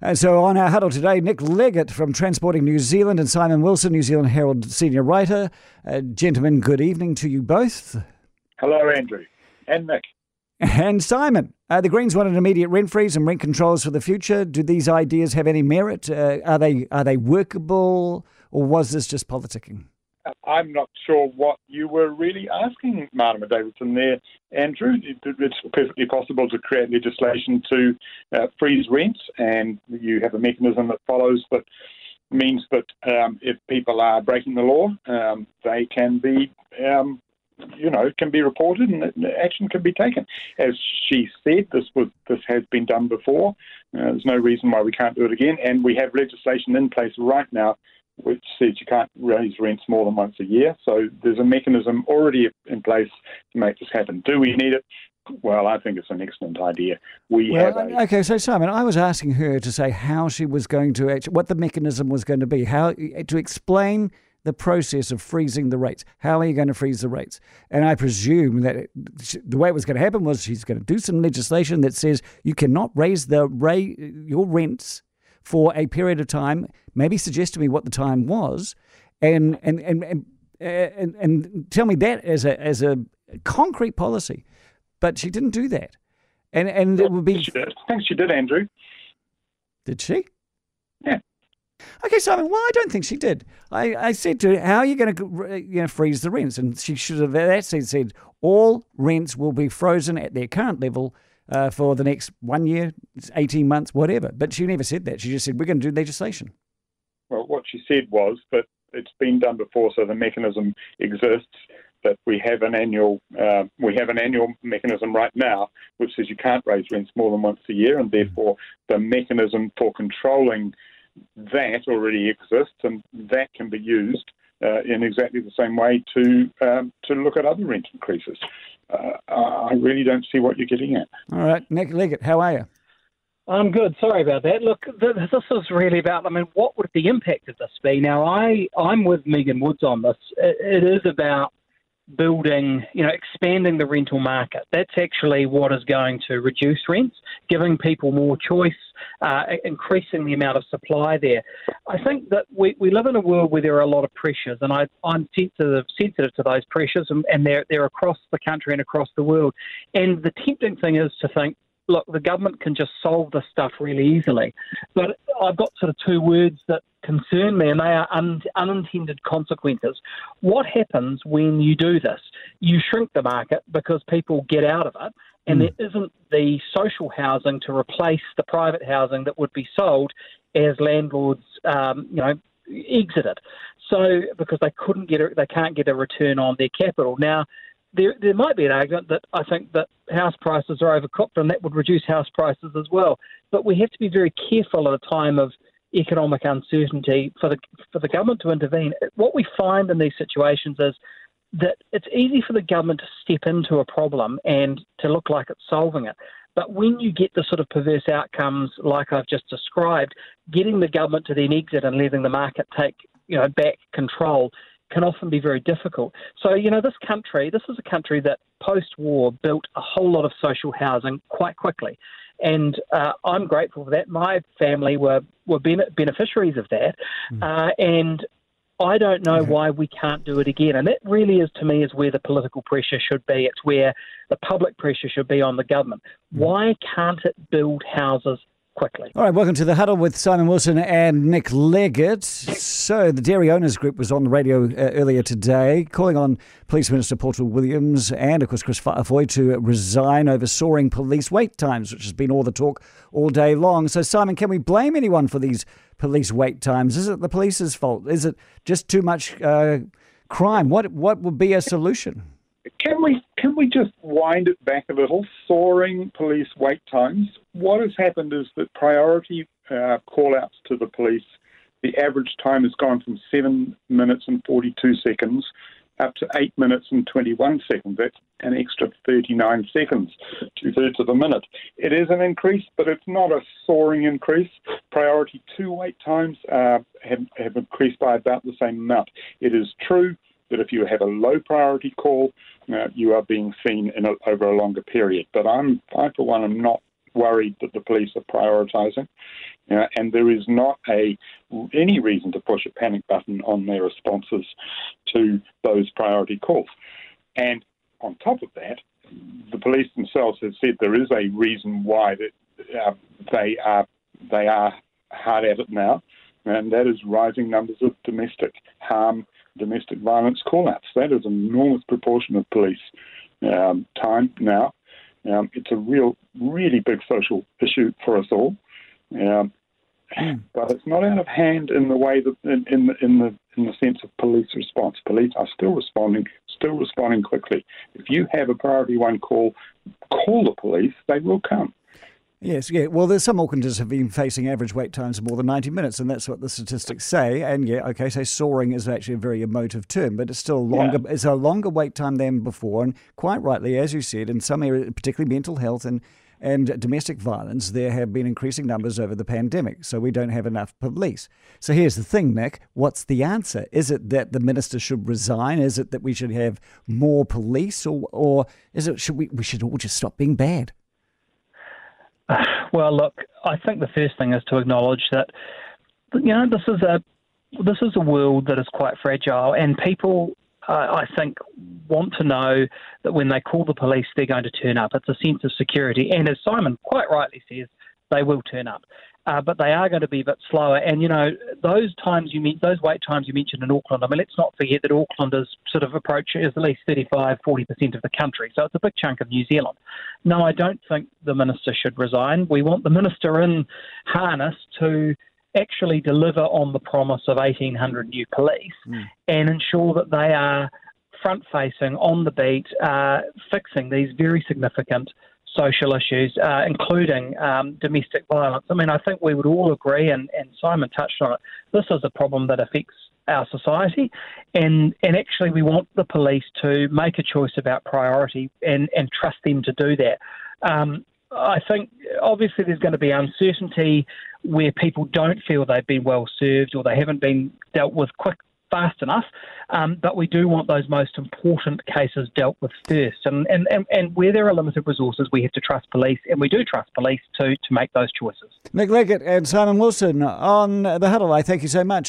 And so on our huddle today, Nick Leggett from Transporting New Zealand and Simon Wilson, New Zealand Herald senior writer. Uh, gentlemen, good evening to you both. Hello, Andrew and Nick. And Simon, uh, the Greens want an immediate rent freeze and rent controls for the future. Do these ideas have any merit? Uh, are they are they workable, or was this just politicking? I'm not sure what you were really asking Marama Davidson there, Andrew. It's perfectly possible to create legislation to uh, freeze rents, and you have a mechanism that follows that means that um, if people are breaking the law, um, they can be. Um, you know, can be reported and action can be taken. As she said, this was this has been done before. Uh, there's no reason why we can't do it again, and we have legislation in place right now which says you can't raise rents more than once a year. So there's a mechanism already in place to make this happen. Do we need it? Well, I think it's an excellent idea. We well, have a, okay. So Simon, I was asking her to say how she was going to actually, what the mechanism was going to be, how to explain the process of freezing the rates. How are you going to freeze the rates? And I presume that it, the way it was going to happen was she's going to do some legislation that says you cannot raise the rate your rents for a period of time. Maybe suggest to me what the time was, and and and and, and, and tell me that as a as a concrete policy. But she didn't do that, and and well, it would be. She did. I think she did, Andrew. Did she? Yeah. Okay, Simon. Well, I don't think she did. I, I said to her, "How are you going to you know freeze the rents?" And she should have that said said all rents will be frozen at their current level uh, for the next one year, 18 months, whatever. But she never said that. She just said, we're going to do legislation. Well, what she said was that it's been done before, so the mechanism exists. That we have an annual uh, we have an annual mechanism right now which says you can't raise rents more than once a year, and therefore the mechanism for controlling that already exists, and that can be used uh, in exactly the same way to um, to look at other rent increases uh, I really don't see what you're getting at. All right, Nick Leggett, how are you? I'm good. Sorry about that. Look, this is really about. I mean, what would the impact of this be? Now, I I'm with Megan Woods on this. it, it is about building, you know, expanding the rental market. That's actually what is going to reduce rents, giving people more choice, uh, increasing the amount of supply there. I think that we, we live in a world where there are a lot of pressures, and I, I'm sensitive sensitive to those pressures, and, and they're they're across the country and across the world. And the tempting thing is to think, look, the government can just solve this stuff really easily. But I've got sort of two words that concern me, and they are un- unintended consequences. What happens when you do this? You shrink the market because people get out of it, and mm. there isn't the social housing to replace the private housing that would be sold as landlords, um, you know, exited. So because they couldn't get a, they can't get a return on their capital now there, there might be an argument that I think that house prices are overcooked and that would reduce house prices as well. But we have to be very careful at a time of economic uncertainty for the for the government to intervene. What we find in these situations is that it's easy for the government to step into a problem and to look like it's solving it. But when you get the sort of perverse outcomes like I've just described, getting the government to then exit and letting the market take you know back control can often be very difficult. So, you know, this country, this is a country that post war built a whole lot of social housing quite quickly. And uh, I'm grateful for that. My family were, were beneficiaries of that. Mm. Uh, and I don't know why we can't do it again. And that really is, to me, is where the political pressure should be. It's where the public pressure should be on the government. Mm. Why can't it build houses quickly. All right, welcome to the huddle with Simon Wilson and Nick Leggett. So, the Dairy Owners Group was on the radio uh, earlier today, calling on Police Minister Poto Williams and, of course, Kris Faafoi to resign over soaring police wait times, which has been all the talk all day long. So, Simon, can we blame anyone for these police wait times? Is it the police's fault? Is it just too much uh, crime? What what would be a solution? Can we can we just wind it back a little? Soaring police wait times. What has happened is that priority uh, call outs to the police, the average time has gone from seven minutes and 42 seconds up to eight minutes and 21 seconds. That's an extra 39 seconds, two thirds of a minute. It is an increase, but it's not a soaring increase. Priority two wait times uh, have, have increased by about the same amount. It is true that if you have a low priority call, uh, you are being seen a, over a longer period. But I'm, I for one, am not worried that the police are prioritising, uh, and there is not a any reason to push a panic button on their responses to those priority calls. And on top of that, the police themselves have said there is a reason why that uh, they are they are hard at it now, and that is rising numbers of domestic harm, domestic violence call-outs. That is an enormous proportion of police um, time now. Um, it's a real, really big social issue for us all. Um, mm. But it's not out of hand in the way that in, in, the in the in the sense of police response. Police are still responding, still responding quickly. If you have a priority one call, call the police. They will come. Yes, yeah. Well, there's some Aucklanders have been facing average wait times of more than 90 minutes, and that's what the statistics say. And yeah, okay, so soaring is actually a very emotive term, but it's still longer. Yeah. It's a longer wait time than before, and quite rightly, as you said, in some areas, particularly mental health and and domestic violence, there have been increasing numbers over the pandemic. So we don't have enough police. So here's the thing, Nick. What's the answer? Is it that the minister should resign? Is it that we should have more police, or or is it should we we should all just stop being bad? Well, look, I think the first thing is to acknowledge that you know this is a this is a world that is quite fragile, and people, uh, I think, want to know that when they call the police, they're going to turn up. It's a sense of security, and as Simon quite rightly says, they will turn up uh, but they are going to be a bit slower. And you know, those times you meet, those wait times you mentioned in Auckland. I mean, let's not forget that Auckland Aucklanders sort of approach is at least 35, 40 percent of the country, so it's a big chunk of New Zealand. No, I don't think the minister should resign. We want the minister in harness to actually deliver on the promise of 1,800 new police mm. and ensure that they are front facing on the beat, uh, fixing these very significant social issues, uh, including um, domestic violence. I mean, I think we would all agree, and, and Simon touched on it, this is a problem that affects our society, and, and actually we want the police to make a choice about priority and, and trust them to do that. Um, I think obviously there's going to be uncertainty where people don't feel they've been well served or they haven't been dealt with quick fast enough. Um, but we do want those most important cases dealt with first. And, and, and, and where there are limited resources, we have to trust police, and we do trust police to, to make those choices. Nick Leggett and Simon Wilson on The Huddle. I thank you so much.